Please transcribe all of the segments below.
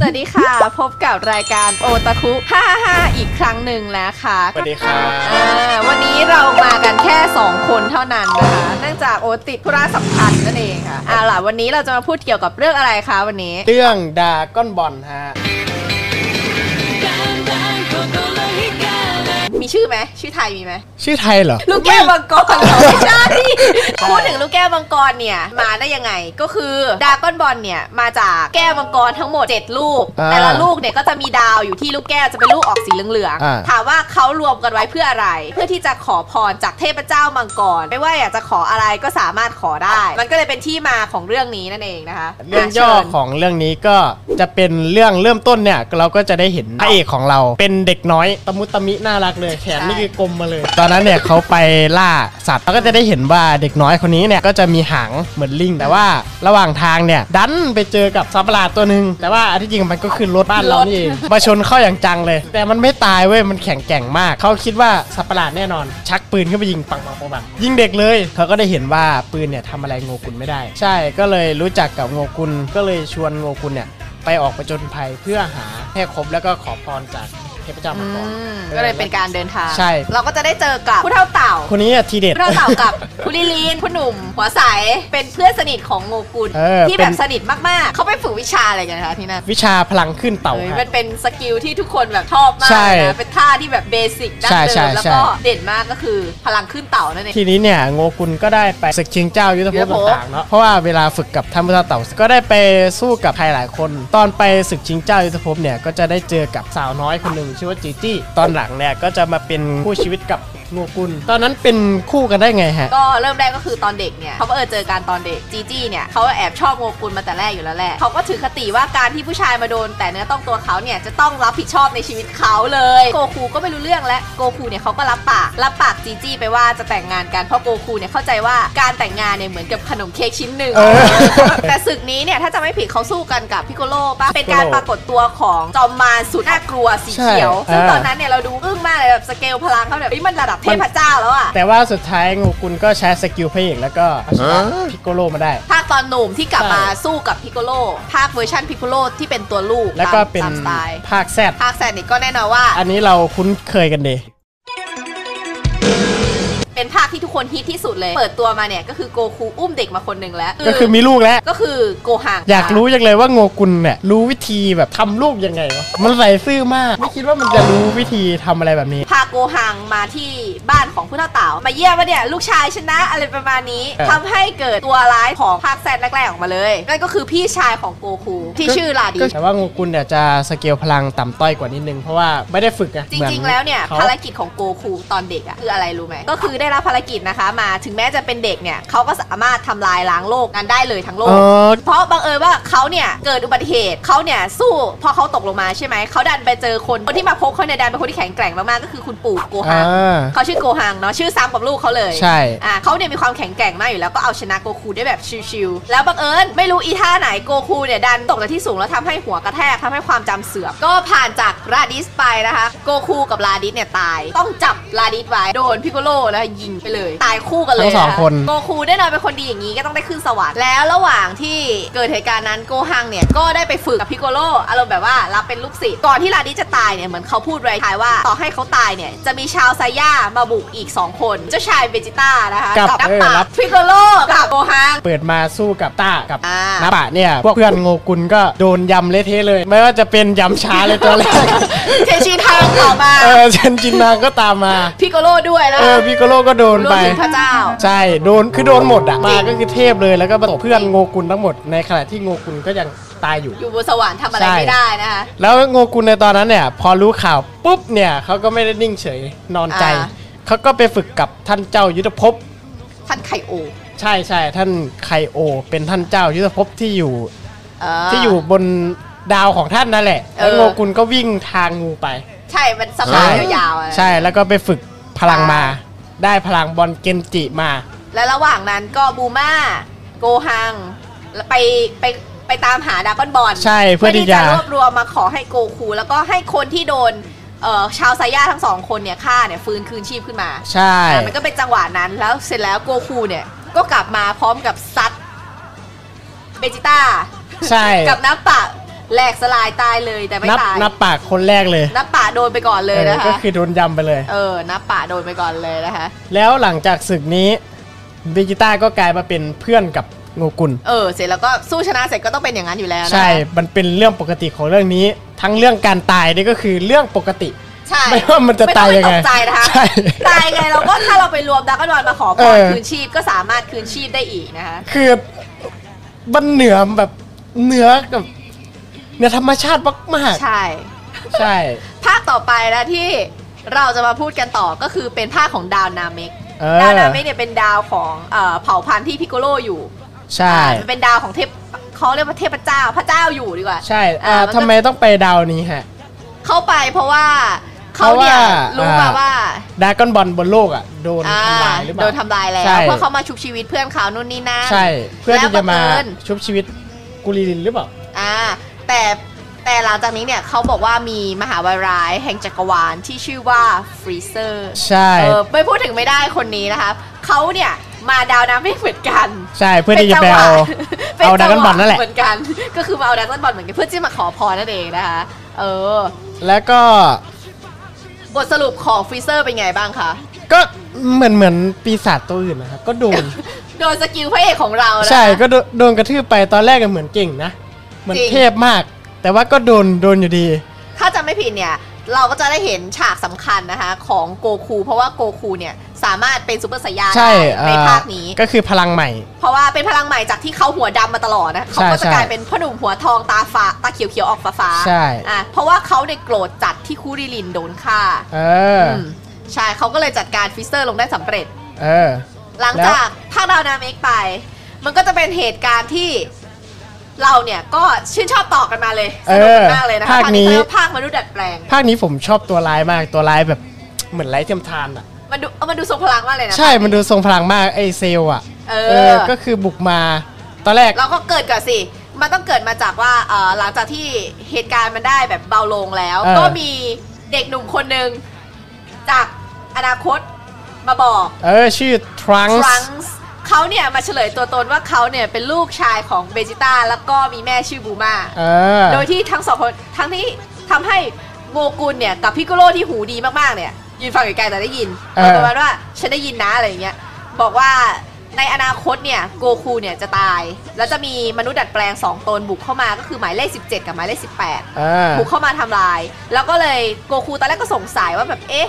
สวัสดีค่ะ พบกับรายการโอตาคุ555 อีกครั้งหนึ่งแล้วค่ะสวัสดีครับอ่าวันนี้เรามากันแค่ 2 คนเท่านั้นนะคะ เนื่องจากโอติดธุระสำคัญนั่นเองค่ะอ่าล่ะวันนี้เราจะมาพูดเกี่ยวกับเรื่องอะไรคะวันนี้ เรื่องดาก้อนบอลฮะ มีชื่อไหมชื่อไทยมีไหมชื่อไทยเหรอ ลูกแก้วมังกรเหรอไม่ใช่พูดถึงลูกแก้วมังกรเนี่ยมาได้ยังไงก็คือดาก้อนบอลเนี่ยมาจากแก้วมังกรทั้งหมด 7 ลูก อ่าแต่ละลูกเนี่ยก็จะมีดาวอยู่ที่ลูกแก้วจะเป็นลูกออกสีเหลืองอ่า ๆถามว่าเขารวมกันไว้เพื่ออะไร เพื่อที่จะขอพรจากเทพเจ้ามังกร ไม่ว่าอยากจะขออะไรก็สามารถขอได้ มันก็เลยเป็นที่มาของเรื่องนี้นั่นเองนะคะเรื่องย่อเชิญ ของเรื่องนี้ก็จะเป็นเรื่องเริ่มต้นเนี่ย เราก็จะได้เห็นพระเอกของเราเป็นเด็กน้อยตะมุตะมิน่ารักเลยแขนนี่คือกลมมาเลย ตอนนั้นเนี่ยเขาไปล่าสัตว์เราก็จะได้เห็นว่าเด็กน้อยคนนี้เนี่ยก็จะมีหางเหมือนลิง แต่ว่าระหว่างทางเนี่ยดันไปเจอกับสัตว์ประหลาดตัวหนึ่งแต่ว่าอันที่จริงมันก็คือรถบ้านเรานี่เองมาชนเข้าอย่างจังเลย แต่มันไม่ตายเว้ยมันแข็งแกร่งมาก เขาคิดว่าสัตว์ประหลาดแน่นอน ชักปืนขึ้นไปยิงปังปังปังปังยิงเด็กเลย เขาก็ได้เห็นว่าปืนเนี่ยทำอะไรโงกุลไม่ได้ ใช่ก็เลยรู้จักกับโงกุลก็เลยชวนโงกุลเนี่ยไปออกประจนภัยเพื่อหาให้ครบแล้วก็ขอพรจาก เทพเจ้ามังกรอืมก็เลยเป็นการเดินทางใช่เราก็จะได้เจอกับผู้เฒ่าเต่าคนนี้อะทีเด็ดผู้เฒ่าเต่ากับคุริลินพ่อหนุ่มหัวใสเป็นเพื่อนสนิทของโงกุลเออที่เป็นแบบสนิทมากๆ เขาไปฝึกวิชาอะไรกันนะคะที่นั่นวิชาพลังคลื่นเต่าเฮ้ยฮะมันเป็น skill ที่ทุกคนแบบชอบมากใช่นะเป็นท่าที่แบบ basic ดั้งใช่ใช่เดิมแล้วใช่ก็เด่นมากก็คือพลังคลื่นเต่านั่นเองทีนี้เนี่ยโงกุลก็ได้ไปศึกชิงเจ้ายุทธภพยุทธภพต่างๆเนาะเพราะว่าเวลาฝึกกับท่านผู้เฒ่าเต่าก็ได้ไปสู้กับใครหลายคน ตอนไปศึกชิงเจ้ายุทธภพเนี่ยก็จะได้เจอกับสาวน้อยคนหนึ่งชื่อว่าจีจี้ตอนหลังเนี่ยก็จะมาเป็นคู่ชีวิตกับโงกุลตอนนั้นเป็นคู่กันได้ไงฮะ ก็เริ่มแรกก็คือตอนเด็กเนี่ยเขาก็เออเจอกันตอนเด็กจีจี้เนี่ยเขาแอบชอบโงกุลมาแต่แรกอยู่แล้วแหละเขาก็ถือคติว่าการที่ผู้ชายมาโดน แต่เนื้อต้องตัวเขาเนี่ยจะต้องรับผิดชอบในชีวิตเขาเลยโกคูก็ไม่รู้เรื่องและโกคูเนี่ยเขาก็รับปากรับปากจีจี้ไปว่าจะแต่งงานกันเพราะโกคูเนี่ยเข้าใจว่าการแต่งงานเนี่ยเหมือนกับขนมเค้กชิ้นหนึ่งเออแต่ศึกนี้เนี่ยถ้าจำไม่ผิดเขาสู้กันกับพิโกโลปะเป็นการพิโกโลปรากฏตัวของจอมมารสุดน่ากลัวสีเขียวใช่ซึ่งอ่าตอนนั้นเนี่ยเราดูอึ้งมากเลยแบบสเกลพลังเขาแบบเฮ้ยมันระดับเทพเจ้าแล้วอะแต่ว่าสุดท้ายโงกุลก็ใช้ skill พระเอกแล้วก็เอาชนะพิกโกโลมาได้ ภาคตอนหนุ่มที่กลับมาใช่สู้กับพิโกโล ภาคเวอร์ชันพิโกโลที่เป็นตัวลูกแล้วก็ตามเป็นตามสไตล์ภาค Z ภาค Z นี่ก็แน่นอนว่า อันนี้เราคุ้นเคยกันดี เป็นภาคที่ทุกคนฮิตที่สุดเลย เปิดตัวมาเนี่ย ก็คือโกคูอุ้มเด็กมาคนหนึ่งแล้วก็คือมีลูกแล้ว ก็คือโกหังอยากรู้จังเลยว่าโงกุลเนี่ยรู้วิธีแบบทำลูกยังไงวะมันใส่ซื่อมาก ไม่คิดว่ามันจะรู้วิธีทำอะไรแบบนี้ พาโกหังมาที่บ้านของผู้เฒ่าเต่ามาเยี่ยมว่าเนี่ยลูกชายชนะอะไรประมาณนี้เออทำให้เกิดตัวร้ายของภาคแซนแรกๆออกมาเลยนั่นก็คือพี่ชายของโกคูที่ชื่อลาดิแต่ว่าโงกุลเนี่ยจะสเกลพลังต่ำต้อยกว่านิดนึงเพราะว่าไม่ได้ฝึกอะจหมือริงๆแล้วเนี่ยขาภารกิจของโกคูตอนเด็กอะคืออะไรรู้ไหมก็คือได้รับภารกิจนะคะ มาถึงแม้จะเป็นเด็กเนี่ยเขาก็สามารถทำลายล้างโลกนั้นได้เลยทั้งโลกเออเพราะบังเอิญว่าเขาเนี่ยเกิดอุบัติเหตุเขาเนี่ยสู้พอเขาตกลงมาใช่ไหมเขาดันไปเจอคนคนที่มาพบเขาเนี่ยดันเป็นคนที่แข็งแกร่งมากๆก็คือคุณปู่โกฮัอ่าเขาชื่อโกฮังเนาะชื่อซ้ำกับลูกเขาเลยใช่อ่าเขาเนี่ยมีความแข็งแกร่งมากอยู่แล้วก็เอาชนะโกคูได้แบบชิวๆแล้วบังเอิญไม่รู้อีท่าไหนโกคูเนี่ยดันตกจากที่สูงแล้วทำให้หัวกระแทกทำให้ความจำเสื่อมก็ผ่านจากราดิสไปนะคะโกคูกับราดิสเนี่ยตาย ต้องจับราดิสไว้โดนพิโกโลแล้วยิงไปเลย ตายคู่กันเลยทั้งสองคนะ โกคูแน่นอนเป็นคนดีอย่างนี้ก็ต้องได้ขึ้นสวรรค์แล้วระหว่างที่เกิดเหตุการณ์นั้นโกฮังเนี่ยก็ได้ไปฝึกกับพิโกโลอารมณ์แบบว่ารับเป็นลูกศิษย์ก่อนที่ราดิสจะตายเนี่ยเหมือนเขาพูดไว้ท้ายว่าต่อให้เขาตายเนี่ยจะมีชาวไซย่ามาบุกอีก2คนเจ้าชายเบจิต้านะคะกับนักเออปรารับบพิโกโลกับโกฮัง เปิดมาสู้กับต้ากับอ่า นาบะเนี่ย พวกเพื่อนโงกุลก็โดนยำเละเทะเลย ไม่ว่าจะเป็นยำช้าเลยตัวแรก เทชินทางต่อมาเออเชนจินนางก็ตามมา พิโกโลด้วยนะเออพิกโกโลก็โดนรวไปมถึงพระเจ้า ใช่โดนคือโดนหมดอะมาก็คือเทพเลยแล้วก็ประสบเพื่อนโงกุลทั้งหมดในขณะที่โงกุลก็ยังตายอยู่ อยู่บนสวรรค์ทำอะไรใช่ไม่ได้นะคะ แล้วโงกุลในตอนนั้นเนี่ย พอรู้ข่าวปุ๊บเนี่ยเขาก็ไม่ได้นิ่งเฉยนอนใจอ่า เขาก็ไปฝึกกับท่านเจ้ายุทธภพ ท่านไคโอใช่ใช่ท่านไคโอ เป็นท่านเจ้ายุทธภพที่อยู่เออที่อยู่บนดาวของท่านนั่นแหละ แล้วเออโงกุลก็วิ่งทางงูไป ใช่มันสะพานยาวๆอะ ใช่แล้วก็ไปฝึกพลังมา ได้พลังบอลเกนจิมา และระหว่างนั้นก็บูมาโกฮังแล้วไปไปไปตามหาดราก้อนบอลใช่เพื่อที่จะ รวบรวมมาขอให้โกคู แล้วก็ให้คนที่โดนเอ่อชาวไซย่าทั้งสองคนเนี่ยฆ่าเนี่ยฟื้นคืนชีพขึ้นมา ใช่ อะมันก็เป็นจังหวะนั้นแล้วเสร็จแล้วโกคูเนี่ยก็กลับมาพร้อมกับซัดเบจิต้า ใช่ กับน้ำปะ แหลกสลายตายเลยแต่ไม่นับตายนับปากคนแรกเลยนับป่าโดนไปก่อนเลยนะออก็คะคือโดนยำไปเลย เออนับป่าโดนไปก่อนเลยนะคะ แล้วหลังจากศึกนี้เบจิต้าก็กลายมาเป็นเพื่อนกับโงกุล เออ เสร็จแล้วก็สู้ชนะเสร็จก็ต้องเป็นอย่างนั้นอยู่แล้วนะคะใช่ มันเป็นเรื่องปกติของเรื่องนี้ ทั้งเรื่องการตายนี่ก็คือเรื่องปกติ ใช่ไม่ว่ามันจะตายยังไงม่ต้องปตกใจนะคะใช่ตายไงเราก็ถ้าเราไปรวมดักก็นอนมาขอพเอรอ คืนชีพก็สามารถคืนชีพได้อีกนะคะ คือมันเหนือแบบเหนือกับ เหนือธรรมชาติมากใช่ ๆใช่ภาคต่อไปนะที่เราจะมาพูดกันต่อก็คือเป็นภาคของดาวนาเมกเออดาวนาเมกเนี่ยเป็นดาวของเอ่อเผ่าพันธุ์ที่พิโกโลอยู่ใช่ อ่ามันเป็นดาวของเทพเขาเรียกว่าเทพเจ้าพระเจ้าอยู่ดีกว่า ใช่อ่าอ่ามันก็ ทำไมต้องไปดาวนี้ฮะ เข้าไปเพราะว่าเขาเนี่ยเพราะว่ารู้มาว่า Dragon Ball บนโลกอะ โดนอ่าทำลายหรือเปล่า โดนทำลายแล้วใช่ เพราะเขามาชุบชีวิตเพื่อนเขานู่นนี่นั่น ใช่ เพื่อที่จะมาแล้วบังเอิญ ชุบชีวิตคุริลินหรือเปล่า อ่า แต่แต่หลังจากนี้เนี่ยเขาบอกว่ามีมหาวายร้ายแห่งจักรวาลที่ชื่อว่าฟรีเซอร์ใช่เออไม่พูดถึงไม่ได้คนนี้นะคะเขาเนี่ยมาดาวนาเมกเหมือนกัน ใช่เพื่อที่จะไปเอาเป็นเอา Dragon Ball จังหวะนั่นแหละเหมือนกัน ก็คือมาเอา Dragon Ball เหมือนกันเพื่อที่มาขอพรนั่นเองนะคะ เออ แล้วก็ บทสรุปของฟรีเซอร์เป็นไงบ้างคะก็เหมือนเหมือนปีศาจตัวอื่นนะครับก็โดนโดน skill พระเอกของเรานะคะใช่ก็โดนโดนกระทืบไปตอนแรกก็เหมือนเก่งนะ เหมือนจริง เทพมาก แต่ว่าก็โดนโดนอยู่ดี ถ้าจำไม่ผิดเนี่ยเราก็จะได้เห็นฉากสำคัญนะคะของโกคู เพราะว่าโกคูเนี่ยสามารถเป็นซูเปอร์ไซยาใช่ได้ในอ่าภาคนี้ ก็คือพลังใหม่ เพราะว่าเป็นพลังใหม่จากที่เขาหัวดำมาตลอดนะเขาก็จะใช่กลายเป็นพ่อหนุ่มหัวทองตาฟ้าตาเขียวเขียวๆออกฟ้าฟ้าๆใช่ อะเพราะว่าเขาเนี่ยโกรธจัดที่คูริลินโดนฆ่าเอออืมใช่เขาก็เลยจัดการฟรีเซอร์ลงได้สำเร็จ เออ หลังจากภาคดาวนาเมกไป มันก็จะเป็นเหตุการณ์ที่ เราเนี่ยก็ชื่นชอบต่อกันมาเลยสนุกกันมากเลยนะคะภาคนี้ภาคนี้เขาเรียกว่าภาคมนุษย์ดัดแปลง ภาคนี้ผมชอบตัวร้ายมากตัวร้ายแบบเหมือนไร้เทียมทานอะมันดูเอามันดูทรงพลังมากเลยนะใช่มันดูทรงพลังมากไอ้เซลล์อะเออก็คือบุกมาตอนแรกเราก็เกิดก่อนสิมันต้องเกิดมาจากว่าเอ่อหลังจากที่เหตุการณ์มันได้แบบเบาลงแล้วเออก็มีเด็กหนุ่มคนหนึ่งจากอนาคตมาบอก เออชื่อทรังทรังส์ส์ เขาเนี่ยมาเฉลยตัวตนว่าเขาเนี่ยเป็นลูกชายของเบจิต้าแล้วก็มีแม่ชื่อบูมาเออโดยที่ทั้งสองคนทั้งที่ทำให้โงกุลเนี่ยกับพิกโกโลที่หูดีมากๆเนี่ยยืนฟังไกลๆแต่ได้ยินเออ ประมาณว่าฉันได้ยินนะอะไรอย่างเงี้ยบอกว่าในอนาคตเนี่ยโกคูเนี่ยจะตาย แล้วจะมีมนุษย์ดัดแปลง2ตนบุกเข้ามาก็คือหมายเลข 17 กับหมายเลข 18เออบุกเข้ามาทำลาย แล้วก็เลยโกคูตอนแรกก็สงสัยว่าแบบเอ๊ะ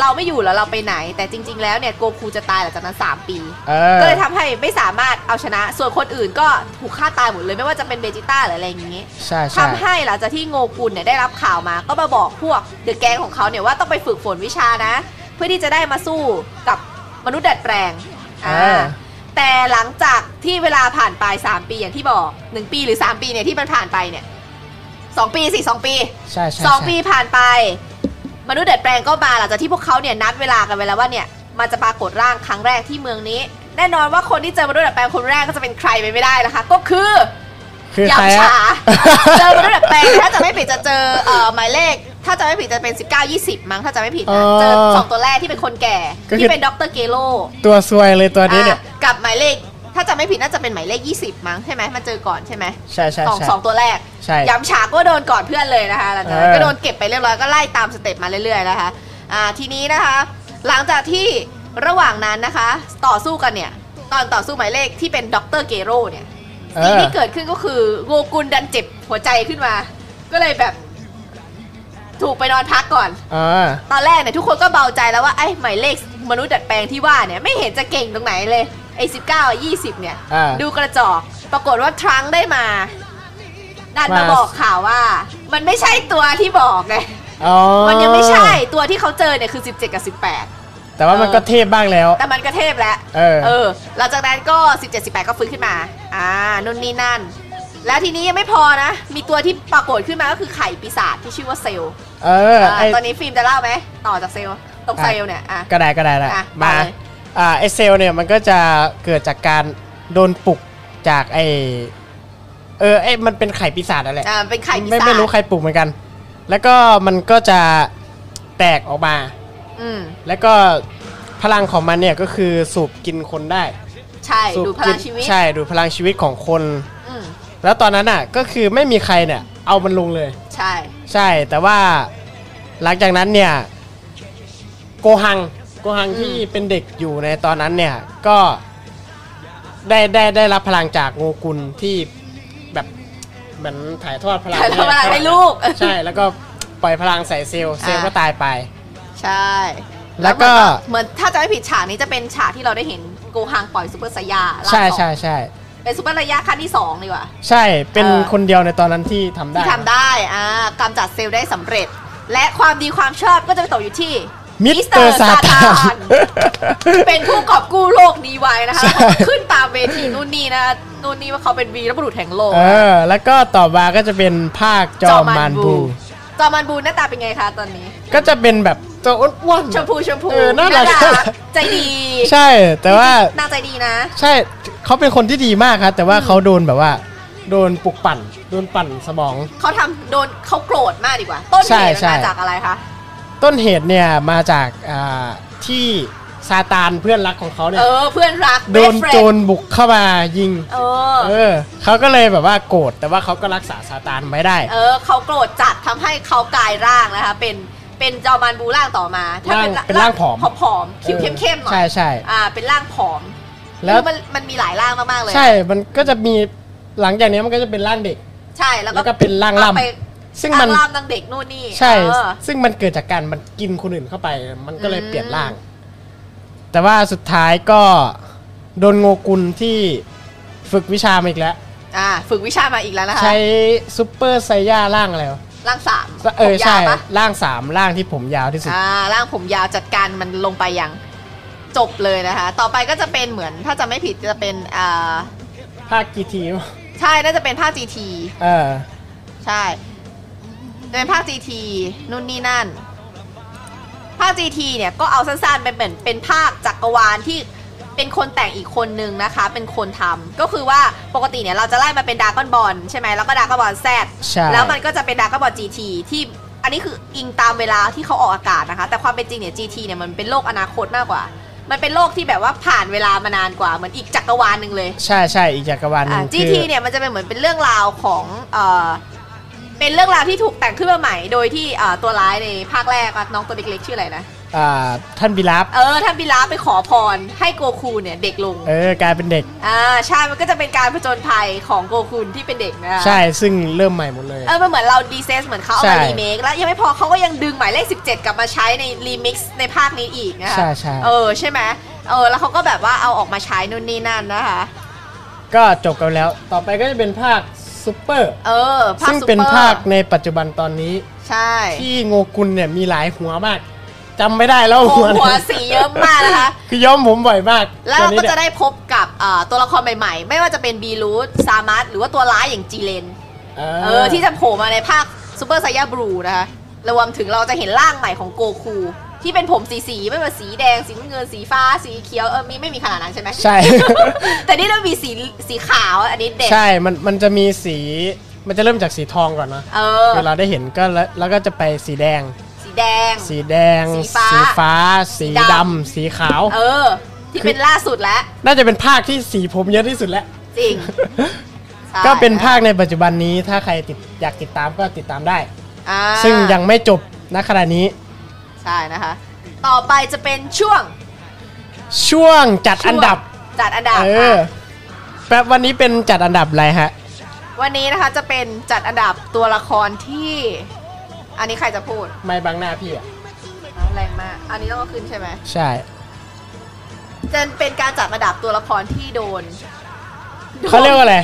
เราไม่อยู่แล้วเราไปไหน แต่จริง ๆ แล้วเนี่ยโกคูจะตายหลังจากนั้น 3 ปี เออ ก็เลยทำให้ไม่สามารถเอาชนะ ส่วนคนอื่นก็ถูกฆ่าตายหมดเลยไม่ว่าจะเป็นเบจิต้าหรืออะไรอย่างงี้ใช่ใช่ทำให้หลังจากที่โงกุลเนี่ยได้รับข่าวมาก็มาบอกพวกเดอะแกงของเขาเนี่ยว่าต้องไปฝึกฝนวิชานะ เพื่อที่จะได้มาสู้กับมนุษย์ดัดแปลงเออ่า อ แต่หลังจากที่เวลาผ่านไป 3 ปีอย่างที่บอก 1 ปีหรือ 3 ปีเนี่ยที่มันผ่านไปเนี่ยสองปีสิสองปีใช่ใช่สองใช่ปีผ่านไป มนุษย์ดัดแปลงก็มาหลังจากที่พวกเขาเนี่ยนัดเวลากันไว้แล้วว่าเนี่ยมันจะปรากฏร่างครั้งแรกที่เมืองนี้ แน่นอนว่าคนที่เจอมนุษย์ดัดแปลงคนแรกก็จะเป็นใครไปไม่ได้นะคะ ก็คือคือใครยำอะฉาเจอมนุษย์ดัดแปลงถ้าจะไม่ผิดจะเจอเอ่อหมายเลข ถ้าจำไม่ผิดจะเป็น 19 20 มั้งถ้าจำไม่ผิดนะอ๋อเจอสองตัวแรกที่เป็นคนแก่ก็คือที่เป็นด็อกเตอร์เกโลตัวซวยเลยตัวนี้เนี่ยอะกับหมายเลข ถ้าจำไม่ผิดน่าจะเป็นหมายเลข 20 มั้งใช่ไหมมันเจอก่อนใช่ไหมใช่ใช่สองใช่สองตัวแรกใช่ยำฉาก็โดนก่อนเพื่อนเลยนะคะหลังจากนั้นเออ ก็โดนเก็บไปเรียบร้อยก็ไล่ตาม step มาเรื่อยๆนะคะอ่าทีนี้นะคะ หลังจากที่ระหว่างนั้นนะคะ ต่อสู้กันเนี่ยตอนต่อสู้หมายเลขที่เป็นด็อกเตอร์เกโรเนี่ยเออสิ่งที่เกิดขึ้นก็คือโงกุลดันเจ็บหัวใจขึ้นมา ก็เลยแบบ ถูกไปนอนพักก่อนอ่าตอนแรกเนี่ยทุกคนก็เบาใจแล้วว่าไอ้หมายเลขมนุษย์ดัดแปลงที่ว่าเนี่ยไม่เห็นจะเก่งตรงไหนเลย ไอ้สิบเก้ายี่สิบเนี่ย อ่า ดูกระจอก ปรากฏว่าทรังก์ได้มาดันมามา บอกข่าวว่า มันไม่ใช่ตัวที่บอกไงอ๋อมันยังไม่ใช่ตัวที่เขาเจอเนี่ยคือ 17 กับ 18 แต่ว่ามันก็เทพบ้างแล้ว แต่มันก็เทพแล้วเออเออหลังจากนั้นก็ 17 18 ก็ฟื้นขึ้นมาอ่านู่นนี่นั่น แล้วทีนี้ยังไม่พอนะ มีตัวที่ปรากฏขึ้นมาก็คือไข่ปีศาจที่ชื่อว่าเซลล์เอออ่าไอตอนนี้ฟิล์มจะเล่าไหมต่อจากเซลล์ตรงเซลล์เนี่ยอะก็ได้ก็ได้ละอะมามาเลย อ่าไอเซลล์เนี่ยมันก็จะเกิดจากการโดนปลุกจากไอเออไอมันเป็นไข่ปีศาจนั่นแหละอ่าเป็นไข่ปีไม่ศาจไม่รู้ใครปลุกเหมือนกัน แล้วก็มันก็จะแตกออกมา อืมแล้วก็พลังของมันเนี่ยก็คือสูบกินคนได้ ใช่สูบดูพกิลันงชีวิตใช่ดูดพลังชีวิตของคน อืมแล้วตอนนั้นอะก็คือไม่มีใครเนี่ยเอามันลงเลย ใช่ ใช่แต่ว่าหลังจากนั้นเนี่ย โกหัง โกหังที่เป็นเด็กอยู่ในตอนนั้นเนี่ยก็ได้ได้ได้รับพลังจากโงกุลที่แบบเหมือนถ่ายทอดพลังถ่ายทอดพลังให้ลูก ใช่แล้วก็ปล่อยพลังใส่เซลล์เซลล์อ่าก็ตายไป ใช่ แล้วก็เหมือนถ้าจำไม่ผิดฉากนี้จะเป็นฉากที่เราได้เห็นโกฮังปล่อยซูเปอร์ไซยาร่างใช่สองใช่ใช่เป็นซูเปอร์ไซยาขั้นที่สองดีกว่าใช่เป็นเออคนเดียวในตอนนั้นที่ทำได้ที่ทำได้อ่ากำจัดเซลล์ได้สำเร็จ และความดีความชอบก็จะไปตกอยู่ที่ มิสเตอร์ซาตานเป็นผู้กอบกู้โลกนี้ไว้นะคะใช่ขึ้นตามเวทีนู่นนี่นะนู่นนี่ว่าเขาเป็นวีรบุรุษแห่งโลกเออแล้วก็ต่อมาก็จะเป็นภาคจอมมานบูจอมันบูหน้าตาเป็นไงคะตอนนี้ ก็จะเป็นแบบตัวอ้วนๆชมพูชมพูเออน่ารักใจดี ใช่ แต่ว่านางใจดีนะ ใช่เขาเป็นคนที่ดีมากครับแต่ว่าเขาโดนแบบว่า โดนปลุกปั่น โดนปั่นสมอง เขาทำโดนเขาโกรธมากดีกว่า ต้นใช่เหตุใช่มันมาจากอะไรคะ ต้นเหตุเนี่ยมาจากอ่าที่ซาตานเพื่อนรักของเขาเนี่เอยอเพื่อนรักโดน best friend โจรบุกเข้ามายิง เออเออเขาก็เลยแบบว่าโกรธแต่ว่าเขาก็รักษาซาตานไว้ได้ เออเขาโกรธจัดทำให้เขากลายร่างนะคะเป็นเป็นจอมันบูร่างต่อมาร่างเป็นร่างผอมผอมๆคิ้วเข้มๆหน่อยใช่ใช่อ่าเป็นร่างผอม แล้วคือมันมันมีหลายร่างมากๆเลย ใช่มันก็จะมีหลังจากนี้มันก็จะเป็นร่างเด็ก ใช่แล้วแล้วก็เป็นร่างเอาล่ำไป ซึ่งมันร่างล่ำนางเด็กนู่นนี่ใช่เออซึ่งมันเกิดจากการมันกินคนอื่นเข้าไป มันก็เลยอืมเปลี่ยนร่าง แต่ว่าสุดท้ายก็โดนโงกุลที่ฝึกวิชามาอีกแล้ว อ่า ฝึกวิชามาอีกแล้วนะคะ ใช้ซูเปอร์ไซย่าร่างอะไรวะร่างสามเออผมยาใช่วปะร่างสามร่างที่ผมยาวที่สุด อ่าร่างผมยาวจัดการมันลงไปอย่างจบเลยนะคะ ต่อไปก็จะเป็นเหมือนถ้าจะไม่ผิดจะเป็นอ่าภาคกี่ทีวะใช่ น่าจะเป็นภาค GT เออ ใช่ จะเป็นภาค GT นู่นนี่นั่น ภาค GT เนี่ยก็เอาสั้นๆเป็นเป็นเป็นภาคจักรวาลที่เป็นคนแต่งอีกคนนึงนะคะ เป็นคนทำก็คือว่าปกติเนี่ยเราจะไล่มาเป็นดากอนบอลใช่ไหมแล้วก็ดากอนบอลแซดใช่ แล้วมันก็จะเป็นดากอนบอล GT ที่อันนี้คืออิงตามเวลาที่เขาออกอากาศนะคะ แต่ความเป็นจริงเนี่ย GT เนี่ยมันเป็นโลกอนาคตมากกว่า มันเป็นโลกที่แบบว่าผ่านเวลามานานกว่าเหมือนอีกจักรวาลหนึ่งเลย ใช่ใช่อีกจักรวาลหนึอ่า ง GT เนี่ยมันจะเป็นเหมือนเป็นเรื่องราวของเอ่อ เป็นเรื่องราวที่ถูกแต่งขึ้นมาใหม่ โดยที่เอ่อตัวร้ายในภาคแรกอะน้องตัวเล็กๆชื่ออะไรนะ อ่าท่านบีลาฟเออท่านบีลาฟไปขอพรให้โกคูเนี่ยเด็กลง เออกลายเป็นเด็ก อ่าใช่มันก็จะเป็นการผจญภัยของโกคูที่เป็นเด็กนะคะ ใช่ซึ่งเริ่มใหม่หมดเลย เออ มันเหมือนเราดีเซสเหมือนเขาเอาใช่ มารีเมคแล้วยังไม่พอเขาก็ยังดึงหมายเลข 17 กลับมาใช้ในรีมิกซ์ในภาคนี้อีกนะคะใช่ใช่เออ ใช่ไหมเออ แล้วเขาก็แบบว่าเอาออกมาใช้นู่นนี่นั่นนะคะ ก็จบกันแล้ว ต่อไปก็จะเป็นภาค ซูเปอร์เออภาคซึ่งซูเป็นเปอร์ภาคในปัจจุบันตอนนี้ ใช่ ที่โงกุลเนี่ยมีหลายหัวมากจำไม่ได้แล้วโอ้หัวหัวไหนสีเยอะมากนะคะ คือย้อมผมบ่อยมาก แล้วเราตัวนี้ก็นี่ยจะได้พบกับเอ่อตัวละครใหม่ๆ ไม่ว่าจะเป็นบีรูทซามัสหรือว่าตัวร้ายอย่างจีเลนเอเออที่จะโผล่มาในภาคซูเปอร์ไซยาบลูนะคะรวมถึงเราจะเห็นร่างใหม่ของโกคู ที่เป็นผมสีสีๆไม่ว่าสีแดงสีน้ำเงินสีฟ้าสีเขียวเออมีไม่มีขนาดนั้นใช่ไหมใช่ แต่นี่เรามีสีสีขาวอันนี้เด็ด ใช่ มันมันจะมีสี มันจะเริ่มจากสีทองก่อนเนอะเออคือเราได้เห็นก็แล้วแล้วก็จะไปสีแดง สีแดง สีแดง สีฟ้าฟ้า สีสีดำ ดำสีขาว เออ ที่เป็นล่าสุดแล้วน่าจะเป็นภาคที่สีผมเยอะที่สุดแล้ว จริงใช่ก็เป็นภาคในปัจจุบันนี้ถ้าใครติดอยากติดตามก็ติดตามได้ อ่าซึ่งยังไม่จบณขณะนี้ ใช่นะคะ ต่อไปจะเป็นช่วงช่วงจัดอันดับจัดอันดับเอออะแป๊บวันนี้เป็นจัดอันดับอะไรฮะ วันนี้นะคะจะเป็นจัดอันดับตัวละครที่ อันนี้ใครจะพูดไม่บังหน้าพี่อะแรงมาก อันนี้ต้องเอาขึ้นใช่ไหม ใช่ จะเป็นการจัดอันดับตัวละครที่โดนเขาเรียกว่าอะไร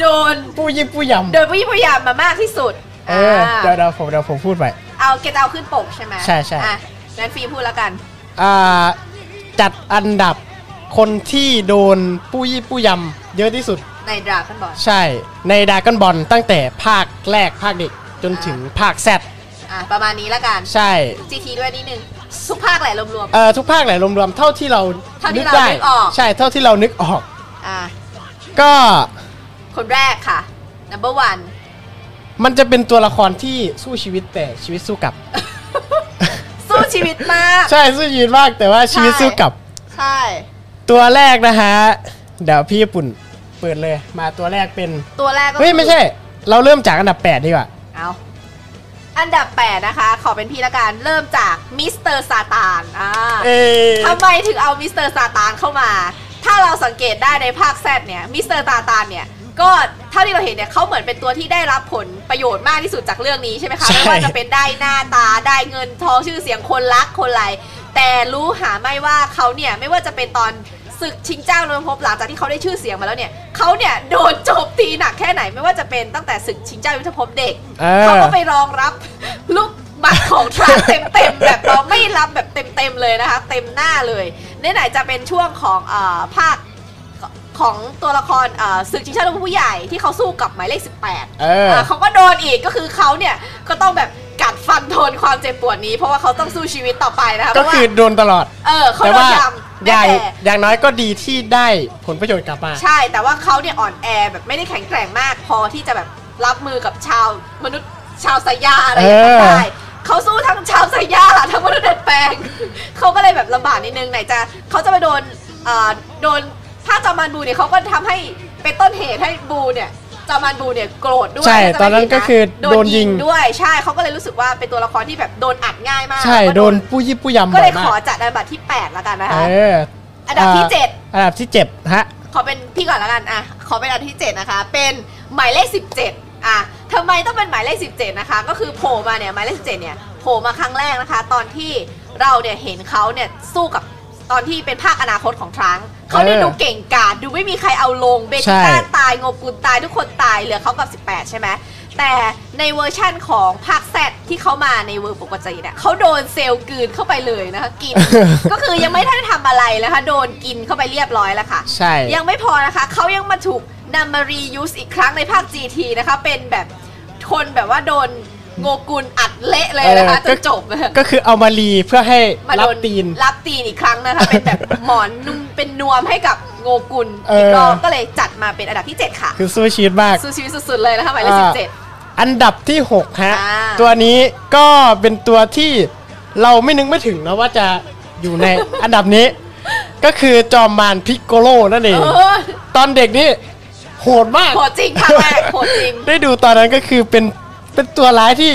โดนผู้ยิบผู้ยำโดนผู้ยิ่งพยายามมามากที่สุดเออ เดี๋ยวเดี๋ยวผมเดี๋ยวผมพูดไป เอาเกตเอาขึ้นปกใช่ไหมใช่ใช่ อะงั้นฟรีพูดแล้วกัน อ่าจัดอันดับคนที่โดนผู้ยี่ผู้ยำเยอะที่สุดในดราก้อนบอลใช่ในดากันบอลตั้งแต่ภาคแรกภาคเด็กจนถึงภาคแซดอะประมาณนี้แล้วกันใช่ GT ด้วยนิดนึงทุกภาคแหละรวม เอ่อทุกภาคแหละรวมๆเท่าที่เราเท่าที่นึกเราได้นึกออก ใช่เท่าที่เรานึกออก ๆอะก็คนแรกค่ะ number one มันจะเป็นตัวละครที่สู้ชีวิตแต่ชีวิตสู้กลับ สู้ชีวิตมาก ใช่สู้ชีวิตมากแต่ว่าชีวิตใช่สู้กลับ ใช่ ตัวแรกนะฮะเดี๋ยวพี่ญี่ปุ่นเปิดเลยมาตัวแรกเป็นตัวแรกก็เฮ้ยคือไม่ใช่ เราเริ่มจากอันดับ8ดีกว่าเอาอันดับ 8 นะคะ ขอเป็นพี่ละกันเริ่มจากมิสเตอร์ซาตานอ่าเอ้ยทำไมถึงเอามิสเตอร์ซาตานเข้ามา ถ้าเราสังเกตได้ในภาค Z เนี่ยมิสเตอร์ซาตานเนี่ย ก็เท่าที่เราเห็นเนี่ยเขาเหมือนเป็นตัวที่ได้รับผลประโยชน์มากที่สุดจากเรื่องนี้ใช่ไหมคะใช่ ไม่ว่าจะเป็นได้หน้าตาได้เงินทองชื่อเสียงคนรักคนไรแต่รู้หาไม่ว่าเขาเนี่ยไม่ว่าจะเป็นตอนศึกชิงเจ้ายุทธภพหลังจากที่เขาได้ชื่อเสียงมาแล้วเนี่ยเขาเนี่ยโดนโจมตีหนักแค่ไหนไม่ว่าจะเป็นตั้งแต่ศึกชิงเจ้ายุทธภพเด็ก เอเขาอก็ไปรองรับลูกบัตรของทรานเต็มๆ แบบเราไม่รับแบบเต็มๆเลยนะคะ เต็มหน้าเลยไหนๆจะเป็นช่วงของเอ่อภาค ของตัวละครเอ่อศึกชิงชาติผู้ใหญ่ที่เขาสู้กับหมายเลข 18เอออ่าเขาก็โดนอีกก็คือเขาเนี่ยก็ต้องแบบกัดฟันทนความเจ็บปวดนี้ เพราะว่าเขาต้องสู้ชีวิตต่อไปนะคะก็เพราะว่าคือโดนตลอด เออเขาแต่โดนว่ายำอแม้ย่างแต่ อย่างน้อยก็ดีที่ได้ผลประโยชน์กลับมา ใช่ แต่ว่าเขาเนี่ยอ่อนแอแบบไม่ได้แข็งแกร่งมาก พอที่จะแบบรับมือกับชาวมนุษย์ชาวไซยาอะไรอย่างเงี้ยเออ ได้เขาสู้ทั้งชาวไซยาทั้งมนุษย์ดัดแปลง เขาก็เลยแบบลำบากนิดนึงไหนจะเขาจะไปโดนเอ่อโดน ถ้าจอมานบูเนี่ยเขาก็ทำให้เป็นต้นเหตุให้บูเนี่ยจอมานบูเนี่ยโกรธด้วยใช่ถ้าจะตอนนั้นไม่ผิก็ดะคือโดนยิง ด้วยใช่เขาก็เลยรู้สึกว่าเป็นตัวละครที่แบบโดนอัดง่ายมากใช่แล้วก็โดนผู้ยิบผู้ยำก็บ่เลอยยมาขกอจัดอันดับที่แปดแล้วกันนะคะ เอออันดับที่เจ็ด อันดับที่เจ็ดฮะ ขอเป็นพี่ก่อนแล้วกัน อะ ขอเป็นอันที่ 7 นะคะ เป็นหมายเลข 17 อะทำไมต้องเป็นหมายเลข 17 นะคะ ก็คือโผล่มาเนี่ย หมายเลข 17 เนี่ย โผล่มาครั้งแรกนะคะ ตอนที่เราเนี่ยเห็นเขาเนี่ยสู้กับ ตอนที่เป็นภาคอนาคตของทรังก์เขาได้เออดูเก่งกาจดูไม่มีใครเอาลงใช่เบจิต้าตายโงกุลตายทุกคนตายเหลือเขากับ 18 ใช่ไหมแต่ในเวอร์ชั่นของภาค Z ที่เขามาในเวอร์ปกติเนี่ยเขาโดนเซลล์กลืนเข้าไปเลยนะคะกิน ก็คือยังไม่ทันทำอะไรนะคะ โดนกินเข้าไปเรียบร้อยแล้วค่ะ ใช่ ยังไม่พอนะคะ เขายังมาถูกนำมา reuse อีกครั้งในภาค GT นะคะ เป็นแบบคนแบบว่าโดน โงกุลอัดเละเลยนะคะเออจนจบนะคะก็คือเอามารีเพื่อให้มารัโดบนตีน รับตีนอีกครั้งนะคะเป็นแบบหมอนนุ่มเป็นนวมให้กับโงกุลเอออีอีกรอบก็เลยจัดมาเป็นอันดับที่ 7 ค่ะ คือสู้ชีวิตมากสู้ชีวิตสุดๆเลยนะคะหมายเลขอ่าสิบเจ็ดอันดับที่ 6 ฮะอ่าตัวนี้ก็เป็นตัวที่เราไม่นึกไม่ถึงนะว่าจะอยู่ในอันดับนี้ ก็คือจอมมารพิกโกโลนั่นเองเออตอนเด็กนี่โหดมาก โหดจริงครั้งแรกโหดจริง ได้ดูตอนนั้นก็คือเป็น เป็นตัวร้ายที่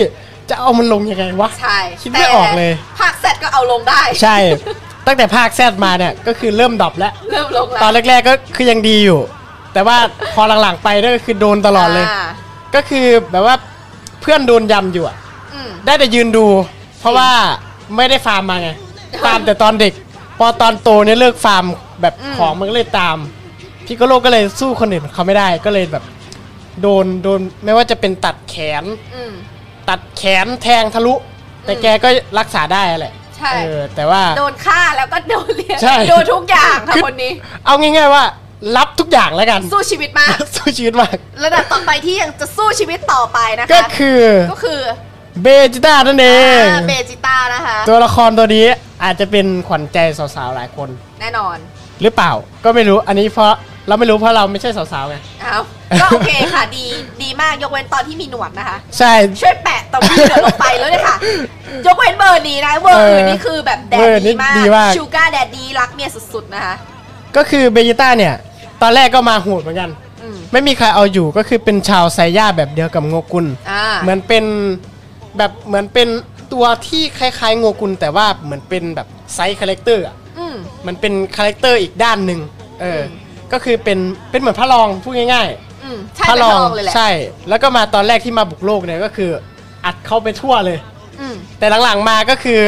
จะเอามันลงยังไงวะ ใช่คิดไม่ออกเลย ภาคเสร็จก็เอาลงได้ ใช่ ตั้งแต่ภาค Z มาเนี่ยก็คือเริ่ม drop แล้ว เริ่มลงแล้ว ตอนแรกๆก็คือยังดีอยู่ แต่ว่าพอหลังๆไปเนี่ยก็คือโดนตลอดเลยาก็คือแบบว่าเพื่อนโดนยำอยู่อะอืมได้แต่ยืนดู เพราะว่าไม่ได้ฟาร์มมาไง ฟาร์มแต่ตอนเด็ก พอตอนโตเนี่ยเลิกฟาร์มแบบอืมของมันก็เลยตาม พิกโกโลก็เลยสู้คนอื่นเขาไม่ได้ก็เลยแบบ โดนโดนไม่ว่าจะเป็นตัดแขน อืม ตัดแขนแทงทะลุ แต่แกก็รักษาได้แหละใช่ เออแต่ว่า โดนฆ่าแล้วก็โดนเรียนใช่ โดนทุกอย่างค่ะคือคนนี้ เอาง่ายๆว่า รับทุกอย่างแล้วกัน สู้ชีวิตมาก สู้ชีวิตมาก ระดับต่อไปที่ยังจะสู้ชีวิตต่อไปนะคะ ก็คือก็คือเบจิต้านั่นเองอ่าเบจิต้านะคะ ตัวละครตัวนี้อาจจะเป็นขวัญใจสาวๆหลายคน แน่นอนหรือเปล่าก็ไม่รู้อันนี้เพราะเราไม่รู้เพราะเราไม่ใช่สาวๆไง เอา ก็โอเคค่ะ ดีดีมากยกเว้นตอนที่มีหนวดนะคะ ใช่ ช่วยแปะตรงที่เหลือลงไปแล้วเลยค่ะ ยกเว้นเบอร์นี้นะเบอร์อื่นนี่คือแบบแดเบอดร์นี้ดีมากดีมากชูการ์แดดดีรักเมียสุดๆนะคะ ก็คือเบจิต้าเนี่ย ตอนแรกก็มาโหดเหมือนกัน อืมไม่มีใครเอาอยู่ก็คือเป็นชาวไซย่าแบบเดียวกับโงกุล อ่าเหมือนเป็นแบบเหมือนเป็นตัวที่คล้ายๆโงกุล แต่ว่าเหมือนเป็นแบบ side character อะอืม มันเป็น character อีกด้านหนึ่งเอออมก็คือเป็นเป็นเหมือนพระรองพูดง่าย อืมๆใช่เป็นรองเลยแหละใช่ แล้วก็มาตอนแรกที่มาบุกโลกเนี่ยก็คือ อัดเข้าไปทั่วเลย อืมแต่หลังๆมาก็คือ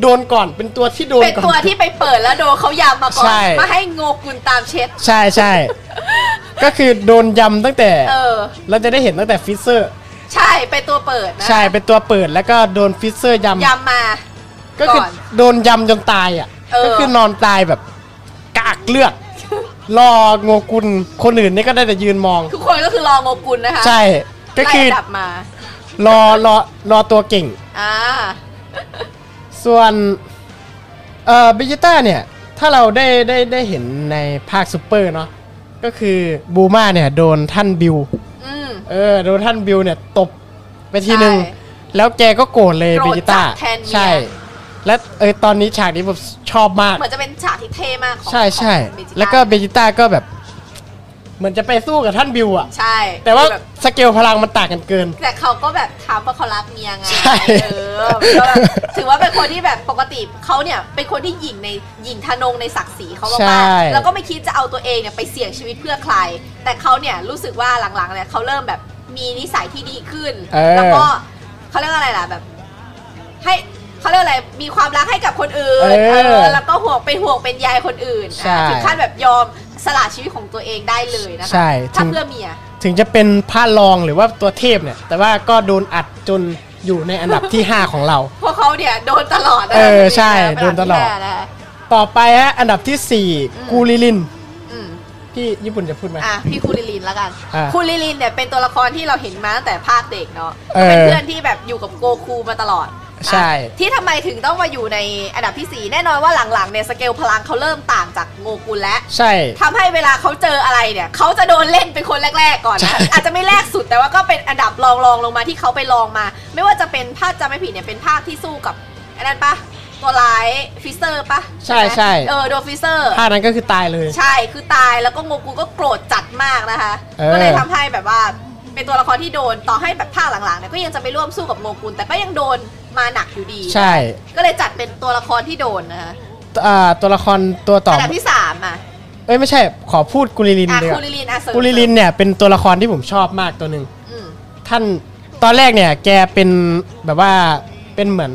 โดนก่อนเป็นตัวที่โดนเป็นก่อน ตัวที่ไปเปิดแล้วโดนเขายำมาก่อน ใช่ มาให้โงกุลตามเช็ด ใช่ใช่ ก็คือโดนยำตั้งแต่ เออ เราจะได้เห็นตั้งแต่ฟรีเซอร์ ใช่เป็นตัวเปิดนะใช่เป็นตัวเปิดแล้วก็โดนฟรีเซอร์ยำยำมา ก็คือก่อนโดนยำจนตายอะ เออ ก็คือนอนตายแบบกากเลือด รอโงกุลคนอื่นนี่ก็ได้แต่ยืนมอง ทุกคนก็คือรอโงกุลนะคะใช่ก็คือไล่อันดับมารอรอรอตัวเก่ง อ่าส่วนเอ่อเบจิต้าเนี่ย ถ้าเราได้ได้ได้เห็นในภาคซูเปอร์เนาะก็คือบูมาเนี่ย โดนท่านบิวอืมเออโดนท่านบิวเนี่ยตบไปทีหนึ่ง ใช่ แล้วแกก็โกรธเลยโกเบรธจิต้าจัดแทนเมีย ใช่ และเออตอนนี้ฉากนี้ผมชอบมาก เหมือนจะเป็นฉากที่เท่มากของใช่ใช่ของ Vegeta แล้วก็เบจิต้าก็แบบ เหมือนจะไปสู้กับท่านบิวอะใช่แต่ว่าคือบบสเกลพลังมันต่างกันเกิน แต่เขาก็แบบทำเพราะเขารักเมียไงใช่ เออก็แบบถือว่าเป็นคนที่แบบปกติเขาเนี่ยเป็นคนที่หยิ่งในหยิ่งทะนงในศักดิ์ศรีเขาใช่ มากๆแล้วก็ไม่คิดจะเอาตัวเองเนี่ยไปเสี่ยงชีวิตเพื่อใคร แต่เขาเนี่ยรู้สึกว่าหลังๆเนี่ยเขาเริ่มแบบมีนิสัยที่ดีขึ้น เออ แล้วก็เขาเรียกว่าอะไรล่ะแบบ ให้ เขาเรียกอะไรมีความรักให้กับคนอื่นเออเออแล้วก็ห่วงเป็นห่วงเป็นใยคนอื่นใช่ อะถึงขั้นแบบยอมสละชีวิตของตัวเองได้เลยนะคะใช่ถ้าถึงเพื่อเมีย ถึงจะเป็นพระรองหรือว่าตัวเทพเนี่ย แต่ว่าก็โดนอัดจนอยู่ในอันดับที่ 5 ของเรา พวกเขาเนี่ยโดนตลอดนะเออใช่เป็โดนตลอด แบบที่แย่นะคะต่อไปฮะอันดับทีสี่อืม4กูริลิน อืมพี่ญี่ปุ่นจะพูดไหม อะพี่คูลิลินแล้วกันอะคูลิลินเนี่ยเป็นตัวละครที่เราเห็นมาตั้งแต่ภาคเด็กเนาะเออ เป็นเพื่อนที่แบบอยู่กับโกคูมาตลอด ใช่อะที่ทำไมถึงต้องมาอยู่ในอันดับที่ 4 แน่นอนว่าหลังๆเนี่ยสเกลพลังเขาเริ่มต่างจากโงกุลแล้วใช่ทำให้เวลาเขาเจออะไรเนี่ยเขาจะโดนเล่นเป็นคนแรก ๆ ก่อนใช่นะอาจจะไม่แรกสุดแต่ว่าก็เป็นอันดับรองๆลงมาที่เขาไปลองมา ไม่ว่าจะเป็นภาคจำไม่ผิดเนี่ยเป็นภาคที่สู้กับอันนั้นปะตัวร้ายฟรีเซอร์ปะใช่ไหมใช่เออโดนฟรีเซอร์ภาคนั้นก็คือตายเลย ใช่คือตายแล้วก็โงกุลก็โกรธจัดมากนะคะเออก็เลยทำให้แบบว่าเป็นตัวละครที่โดนต่อให้แบบภาคหลังๆเนี่ยก็ยังจะไปร่วมสู้กับโงกุลแต่ก็ยังโดน มาหนักอยู่ดี ใช่ ก็เลยจัดเป็นตัวละครที่โดนนะคะอ่าตัวละครตัวต่ออันดับที่สามอะเอ้ยไม่ใช่ขอพูดกุริลินอะดีกคูว่าลิลินอะเสริมกุริลินเนี่ยเป็นตัวละครที่ผมชอบมากตัวหนึ่งอืมท่านตอนแรกเนี่ยแกเป็นแบบว่าเป็นเหมือน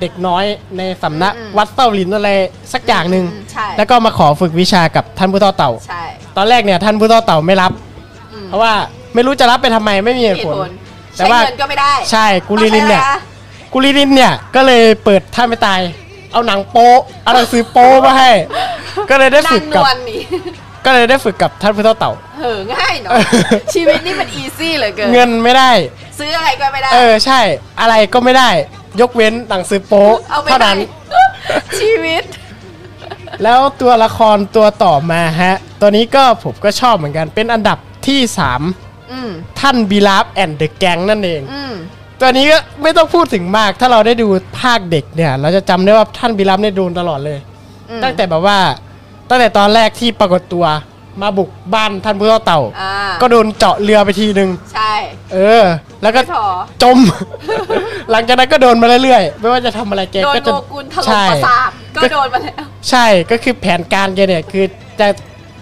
เด็กน้อยในสำนักอืมวัดเต้าลินอะไรสักอย่างหนึ่งอืมใช่แล้วก็มาขอฝึกวิชากับท่านผู้ต่อเต่า ใช่ ตอนแรกเนี่ยท่านผู้ต่อเต่าไม่รับ อืมเพราะว่าไม่รู้จะรับไปทำไมไม่มีเหตุเหผตุลผล แต่ใช้ว่า เงินก็ไม่ได้ ใช่กุริลินเนี่ยต้องใช้อะไระ กุริลินเนี่ยก็เลยเปิดท่าไม่ตาย เอาหนังโป๊เอาหนังสือโป๊มาให้ ก็เลยได้นาฝึงกนกับวลนี่ก็เลยได้ฝึกกับท่านผู้ต่อเต่า เหอง่ายเนาะเออชีวิตนี่มันอีซี่เหลือเกินเงินไม่ได้ ซื้ออะไรก็ไม่ได้ เออใช่ อะไรก็ไม่ได้ ยกเว้นหนังสือโป๊เอาไม่เท่าได้นั้นชีวิต แล้วตัวละครตัวต่อมาฮะ ตัวนี้ก็ผมก็ชอบเหมือนกัน เป็นอันดับที่3อืมท่านบีลาฟ and the gang นั่นเอง อืม ตัวนี้ก็ไม่ต้องพูดถึงมาก ถ้าเราได้ดูภาคเด็กเนี่ย เราจะจำได้ว่าท่านบีลาฟเนี่ยโดนตลอดเลยอืมตั้งแต่แบบว่า ตั้งแต่ตอนแรกที่ปรากฏตัวมาบุกบ้านท่านผู้เฒ่าเต่าอ่าก็โดนเจาะเรือไปทีนึง ใช่ เออ แล้วก็ไม่พอจม หลังจากนั้นก็โดนมาเรื่อยๆ ไม่ว่าจะทำอะไรแกโดนก็จะโงกุลถล่มใช่ประสาทก็โดนมาแล้ว ใช่ ก็คือแผนการแกเนี่ยคือจะ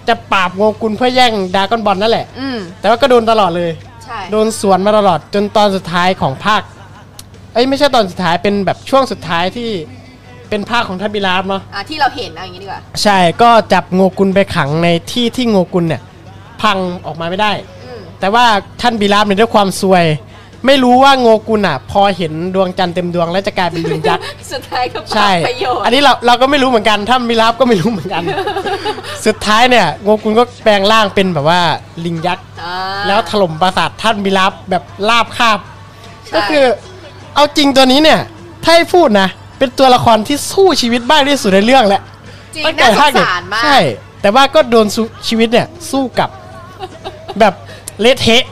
จะปราบโงกุลเพื่อแย่งดรากอนบอลนั่นแหละอืมแต่ว่าก็โดนตลอดเลย ใช่ โดนสวนมาตลอดจนตอนสุดท้ายของภาค เอ้ยไม่ใช่ตอนสุดท้ายเป็นแบบช่วงสุดท้ายที่เป็นภาคของท่านบีลาฟเนาะ อ่าที่เราเห็นเอะอย่างนี้ดีกว่า ใช่ก็จับโงกุลไปขังในที่ที่โงกุลเนี่ย พังออกมาไม่ได้ อืมแต่ว่าท่านบีลาฟเนี่ยด้วยความซวย ไม่รู้ว่าโงกุลอะ พอเห็นดวงจันทร์เต็มดวงแล้วจะกลายเป็นลิงยักษ์ สุดท้ายก็ใช่ ประโยชน์อันนี้เราเราก็ไม่รู้เหมือนกัน ถ้ามิราฟก็ไม่รู้เหมือนกัน สุดท้ายเนี่ยโงกุลก็แปลงร่างเป็นแบบว่าลิงยักษ์ อ่าแล้วถล่มปราสาทท่านมิราฟแบบลาบคาบ ใช่ก็คือเอาจริงตัวนี้เนี่ย ถ้าให้พูดนะ เป็นตัวละครที่สู้ชีวิตมากที่สุดในเรื่องแหละจริงตั้งแต่น่าสภางคเด็กสารมาก ใช่ แต่ว่าก็โดนสู้ชีวิตเนี่ยสู้กับ แบบเละเทะ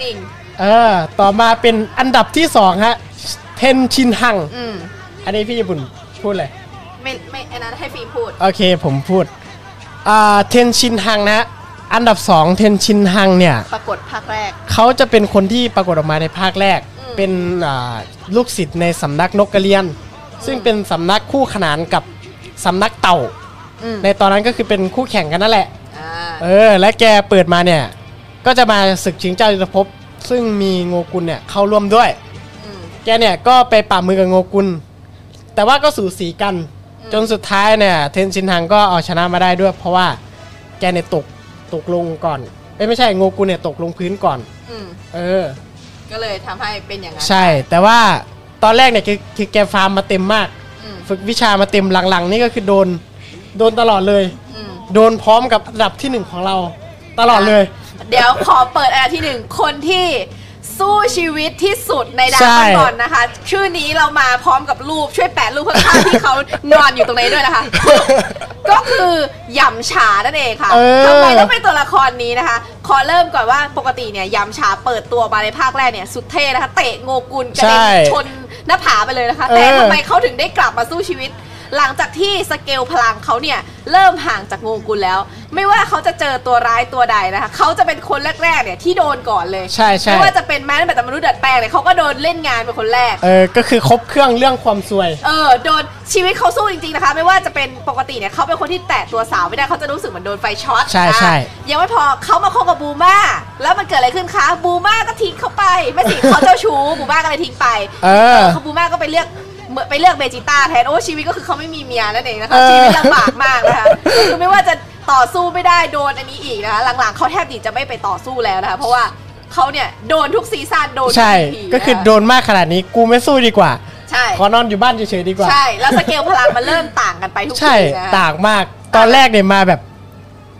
จริง เออต่อมาเป็นอันดับที่สองฮะเทนชินฮัง อืมอันนี้พี่ญี่ปุ่นพูดเลย ไม่ไม่อันนั้นให้ฟิล์มพูด โอเคผมพูดอ่าเทนชินฮังนะ อันดับสองเทนชินฮังเนี่ย ปรากฏภาคแรก เขาจะเป็นคนที่ปรากฏออกมาในภาคแรก อืม เป็นอ่าลูกศิษย์ในสำนักนกกระเรียน ซึ่งเป็นสำนักคู่ขนานกับสำนักเต่า อืมในตอนนั้นก็คือเป็นคู่แข่งกันนั่นแหละ อ่าเออ และแกเปิดมาเนี่ย ก็จะมาศึกชิงเจ้ายุทธภพ ซึ่งมีโงกุลเนี่ยเข้าร่วมด้วย อืม แกเนี่ยก็ไปปราบมือกับโงกุล แต่ว่าก็สูสีกันจนสุดท้ายเนี่ย เทนชินฮังก็เอาชนะมาได้ด้วย เพราะว่าแกเนี่ยตกตกลงก่อนเอ้ยไม่ใช่โงกุลเนี่ยตกลงพื้นก่อน อืม เออ ก็เลยทำให้เป็นอย่างนั้นใช่ แต่ว่าตอนแรกเนี่ยคือคือแกฟาร์มมาเต็มมาก อืมฝึกวิชามาเต็มหลังๆ นี่ก็คือโดน โดนตลอดเลย อืม โดนพร้อมกับอันดับที่หนึ่งของเรา ตลอดเลย เดี๋ยวขอเปิดอันดับที่หนึ่งคนที่สู้ชีวิตที่สุดในดาใช่ร์กอนบอลนะคะ ชื่อนี้เรามาพร้อมกับรูปช่วยแปะรูปข้างๆที่เขานอนอยู่ตรงนี้ด้วยนะคะ ก็คือหยำฉานั่นเองค่ะเออทำไมต้องเป็นตัวละครนี้นะคะ ขอเริ่มก่อนว่าปกติเนี่ยยำฉาเปิดตัวมาในภาคแรกเนี่ยสุดเท่นะคะ เตะโงกุลกระเด็นใช่ชนหน้าผาไปเลยนะคะเออแต่ทำไมเขาถึงได้กลับมาสู้ชีวิต หลังจากที่สเกลพลังเขาเนี่ยเริ่มห่างจากโงกุลแล้ว ไม่ว่าเขาจะเจอตัวร้ายตัวใดนะคะเขาจะเป็นคนแรกๆเนี่ยที่โดนก่อนเลยใช่ใช่ไม่ว่าจะเป็นแม้แต่มนุษย์ดัดแปลงเนี่ยเขาก็โดนเล่นงานเป็นคนแรก เออ ก็คือครบเครื่องเรื่องความซวย เออ โดนชีวิตเขาสู้จริงๆนะคะ ไม่ว่าจะเป็นปกติเนี่ยเขาเป็นคนที่แตะตัวสาวไม่ได้เขาจะรู้สึกเหมือนโดนไฟช็อตใช่ใช่อะยังไม่พอเขามาคบกับบูมาแล้วมันเกิดอะไรขึ้นคะบูมาก็ทิ้งเขาไปไม่สิเขาเจ้าชู้บูมาก็เลยทิ้งไปเออเขาบูมาก็ไปเลือกเหมือน ไปเลือกเบจิต้าแทนโอ้ชีวิตก็คือเขาไม่มีเมียนั่นเองนะคะเออชีวิตลำบากมากนะคะคือไม่ว่าจะต่อสู้ไม่ได้โดนอันนี้อีกนะคะหลังๆเขาแทบจะไม่ไปต่อสู้แล้วนะคะเพราะว่าเขาเนี่ยโดนทุกซีซั่นโดนทุใช่ EP ก็คือโดนมากขนาดนี้กูไม่สู้ดีกว่า ใช่ขอนอนอยู่บ้านเฉยๆดีกว่า ใช่แล้วสเกลพลังมันเริ่มต่างกันไปทุกใช่ทีนะต่างมากตอนแรกเนี่ยมาแบบ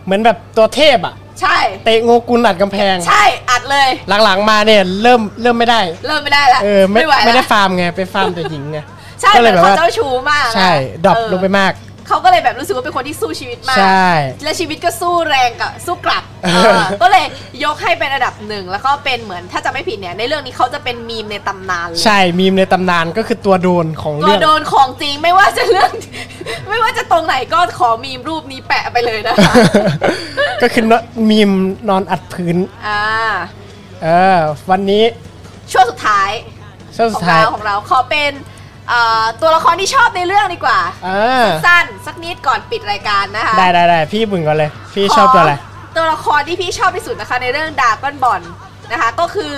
เหมือนแบบตัวเทพอะใช่เตะโงกุลอัดกำแพง ใช่อัดเลย หลังๆมาเนี่ยเริ่มเริ่มไม่ได้ เริ่มไม่ได้ละเออไม่ไหวละไม่ได้ฟาร์มไงไปฟาร์มแต่หญิงไง ใช่ก็เลยเหเลมืยอนแบบเขาว่าเจ้าชู้มากนะใช่ drop เออลงไปมาก เขาก็เลยแบบรู้สึกว่าเป็นคนที่สู้ชีวิตมาก ใช่และชีวิตก็สู้แรงกับสู้กลับเออเออ ก็เลยยกให้เป็นอันดับหนึ่งแล้วก็เป็นเหมือนถ้าจะไม่ผิดเนี่ยในเรื่องนี้เขาจะเป็นมีมในตำนานเลย ใช่มีมในตำนานก็คือตัวโดนของตัวเรื่อง โดนของจริงไม่ว่าจะเรื่อง ไม่ว่าจะตรงไหนก็ขอมีมรูปนี้แปะไปเลยนะคะ ก็คือนอนมีมนอนอัดพื้น อ่าเออ วันนี้ช่วงสุดท้ายช่วงขสุอดงท้าย เราของเราขอเป็น เอ่อตัวละครที่ชอบในเรื่องดีกว่า เออ สั้นสักนิดก่อนปิดรายการนะคะได้ได้ได้พี่บึงก่อนเลย พี่ชอบตัวอะไรตัวละครที่พี่ชอบที่สุดนะคะในเรื่องดา g ก n นบอลนะคะ ก็คือ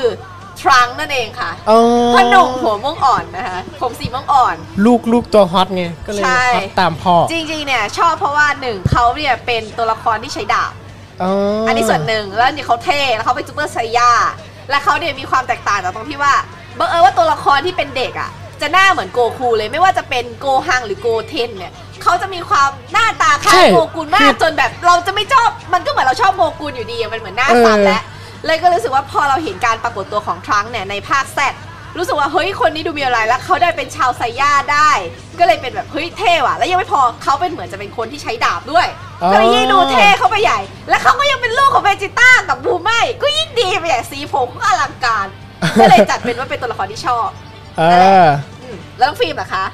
ทรังนั่นเองค่ะอ๋อพ่อหนุ่มหัวม่วงอ่อนนะคะผมสีม่วงอ่อน ลูกลูกตัวฮอตไง ก็เลยใช่ ฮอตตามพ่อจริงๆเนี่ยชอบเพราะว่าหนึ่งเขาเนี่ยเป็นตัวละครที่ใช้ดาบอ๋ออัอันนี้ส่วนหนึ่งแล้วเนี่ยเขาเท่แล้วเขาเป็นซูเปอร์ไซย่าและเขาเนี่ยมีความแตกต่างจากตรงที่ว่าบังเอิญว่าตัวละครที่เป็นเด็กอะ จะหน้าเหมือนโกคูเลยไม่ว่าจะเป็นโกฮังหรือโกเทนเนี่ยเขาจะมีความหน้าตาคล้ายโงกุนมากจนแบบเราจะไม่ชอบมันก็เหมือนเราชอบโงกุนอยู่ดีอะมันเหมือนหน้าซ้ำแล้วเลยก็รู้สึกว่าพอเราเห็นการปรากฏตัวของทรังก์เนี่ยในภาคแซดรู้สึกว่าเฮ้ยคนนี้ดูมีอะไรแล้วเขาได้เป็นชาวไซย่าได้ ก็เลยเป็นแบบเฮ้ยเท่ว่ะ แล้วยังไม่พอเขาเป็นเหมือนจะเป็นคนที่ใช้ดาบด้วยก็เลยยิ่งดูเท่เข้าไปใหญ่ และเขาก็ยังเป็นลูกของเวจิต้ากับบูไมก็ยิ่งดีไปใหญ่สีผมก็อลังการก็เลยจัดเป็นว่าเป็นตัวละครที่ชอบ เอออืมแล้วน้องฟิล์มล่ะคะ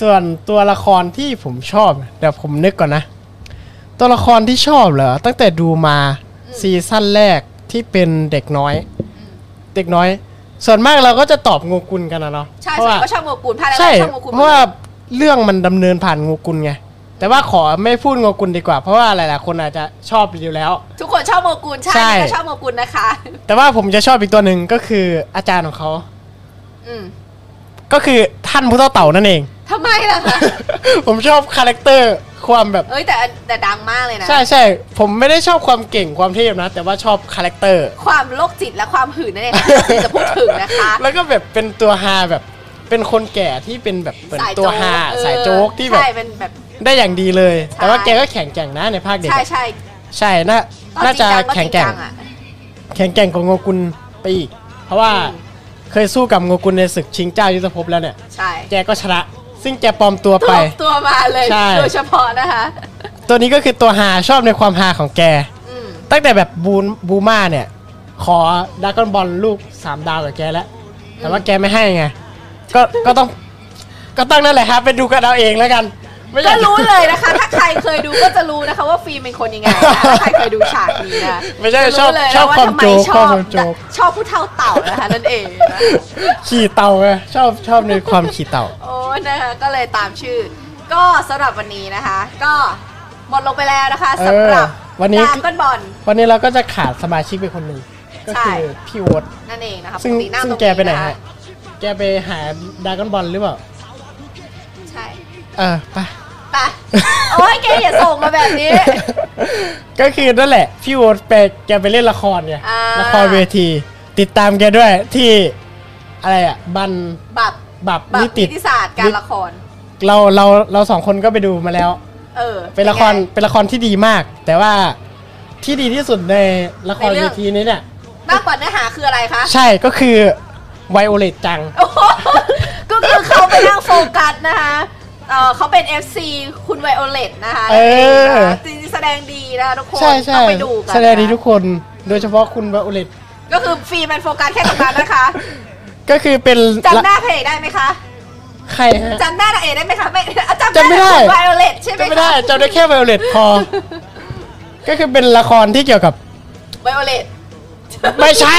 ส่วนตัวละครที่ผมชอบเดี๋ยวผมนึกก่อนนะ ตัวละครที่ชอบเหรอตั้งแต่ดูมาซีซั่นแรกที่เป็นเด็กน้อย เด็กน้อย ส่วนมากเราก็จะตอบงูกุลกันนะเนาะใช่เพราะใช่ว่าก็ชอบโงกุลพาแล้วใช่ชอบโงกุลเพราะว่าเรื่องมันดำเนินผ่านงูกุลไงแต่ว่าขอไม่พูดงูกุลดีกว่าเพราะว่าหลายๆคนอาจจะชอบอยู่แล้ว ทุกคนชอบโงกุลใช่ใช่นี่ก็ชอบโงกุลนะคะ แต่ว่าผมจะชอบอีกตัวหนึ่งก็คืออาจารย์ของเขา อืม ก็คือท่านพุทธเต่านั่นเอง ทำไมล่ะคะ ผมชอบคาแรคเตอร์ความแบบ เอ้ยแต่แต่ดังมากเลยนะ ใช่ใช่ผมไม่ได้ชอบความเก่งความเทพนะ แต่ว่าชอบคาแรคเตอร์ ความโรคจิตและความหื่นนั่นเองค่ะที่จะพูดถึงนะคะ แล้วก็แบบเป็นตัวฮาแบบเป็นคนแก่ที่เป็นแบบเป็นตัวฮาเออสายโจ๊กที่แบบใช่เป็นแบบ ได้อย่างดีเลยใช่แต่ว่าแกก็แข็งแกร่งนะในภาคเด็กใช่อะใช่ใช่น่าตอนน่าจะริงแข็งจแกร่งริอะ แข็งแกร่งกว่าโงกุลไปอีก เพราะว่าอืม เคยสู้กับโงกุลในศึกชิงเจ้ายุทธภพแล้วเนี่ย ใช่แกก็ชนะ ซึ่งแกปลอมตัวไปตัวตัวมาเลยใช่ โดยเฉพาะนะคะ ตัวนี้ก็คือตัวฮาชอบในความฮาของแก อืม ตั้งแต่แบบบูนบูมาเนี่ย ขอดากอนบอลลูกสามดาวกับแกแล้ว แต่ว่าแกไม่ให้ไง ก็ก็ต้อง ก็ต้องนั่นแหละครับไปดูกันเอาเองแล้วกันไม่อ ก็ยากรู้เลยนะคะ ถ้าใครเคยดูก็จะรู้นะคะว่าฟิล์มเป็นคนยังไงนะคะถ้าใครเคยดูฉากนี้นะไม่ใช่จะชอบรู้เลยชอบนะความทำไโจ๊กชชออบบความโจ๊ก ชอบผู้เท่าเต่านะคะนั่นเองนะขี่เต่าไงชอบชอบในความขี่เต่า โอ้นะคะก็เลยตามชื่อ ก็สำหรับวันนี้นะคะ ก็หมดลงไปแล้วนะคะสำหรับเออวันนี้ดราก้อนบอล วันนี้เราก็จะขาดสมาชิกไปคนหนึ่งก็ใช่ คือพี่โอ๊ตนั่นเองนะคะซึ่งปกตินั่งซึ่งตรงแกไปไหนนะคะฮะแกไปหาดากอนบอลหรือเปล่า ใช่ เออไป ไปโอ้ยแกอย่าส่งมาแบบนี้ ก็คือนั่นแหละ พี่โอ๊ตไปแกไปเล่นละครไงอ่า ละครเวที ติดตามแกด้วยที่อะไรอะ บันแบบบับแบบนินิติดติศาสตร์การละคร เราเราเราสองคนก็ไปดูมาแล้ว เออเป็นละครเป็นละครที่ดีมาก แต่ว่าที่ดีที่สุดในละครในเรื่เวอง ทีนี้เนี่ย มากกว่าเนื้อหาคืออะไรคะ ใช่ก็คือไวโอเลตจัง โอ้โหก็คือเขาไปนั่งโฟกัสนะคะเออเขาเป็น FC คุณไวโอเลตนะคะเออ จริงๆแสดงดีนะคะทุกคนใช่ใช่ต้องไปดูกันแสดงดีทุกคน โดยเฉพาะคุณไวโอเลตก็คือฟีมันโฟกัสแค่ตรงนั้นนะคะก็คือเป็นจำหน้าเพลงได้ไหมคะใครฮะจำหน้านางเอกได้ไหมคะไม่จำจำไม่ได้ไวโอเลตใช่ไหมจำไม่ได้จำได้แค่ไวโอเลตพอ ก็คือเป็นละครที่เกี่ยวกับไวโอเลตไม่ใช่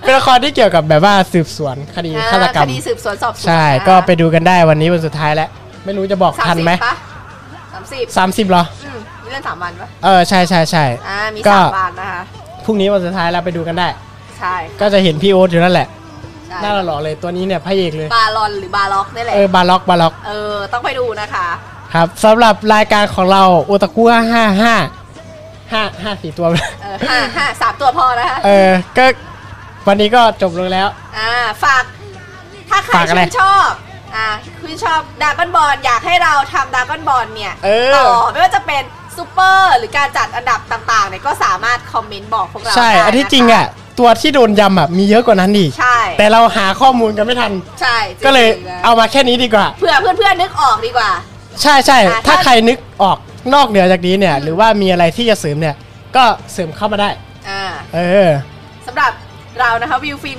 เป็นละครที่เกี่ยวกับแบบว่าสืบสวนคดีฆาตกรรคมดีสืบสวนสอบสวนใช่ ก็ไปดูกันได้วันนี้วันสุดท้ายแล้ว ไม่รู้จะบอกทันไหมสามสิบสามสิบเหรออืมนี่เล่นสามวันปะเออใช่ใช่ใช่อ่ามีก็สามวันนะคะ พรุ่งนี้วันสุดท้ายแล้วไปดูกันได้ ใช่ก็จะเห็นพี่โอ๊ตอยู่นั่นแหละใช่น่าหล่อเลยตัวนี้เนี่ยพระเอกเลย บาลอนหรือบาล็อกนี่แหละเออบาล็อกบาล็อกเออต้องไปดูนะคะ ครับสำหรับรายการของเราโอตาคุห้าห้าห้าห้าห้าสี่ตัว เออห้าห้าสามตัวพอนะคะเออก็วันนี้ก็จบลงแล้ว อ่าฝาก ถ้าใครฝากอะไร ชื่นชอบ อ่าคุณชอบดากอนบอลอยากให้เราทำดากอนบอลเนี่ยเออ ต่อไม่ว่าจะเป็นซูเปอร์หรือการจัดอันดับต่างๆเนี่ยก็สามารถคอมเมนต์บอกพวกเราใช่ ได้อันที่นะคะจริงอะ ตัวที่โดนยำอะมีเยอะกว่านั้นดิใช่แต่เราหาข้อมูลกันไม่ทัน ใช่ก็เลยจริงๆนะเอามาแค่นี้ดีกว่าเพื่อเพื่อนๆนึกออกดีกว่า ใช่ใช่อะถ้าถ้า ใครนึกออกนอกเหนือจากนี้เนี่ย หรือว่ามีอะไรที่จะเสริมเนี่ย ก็เสริมเข้ามาได้ อ่าเออ สำหรับเรานะคะวิวฟิล์ม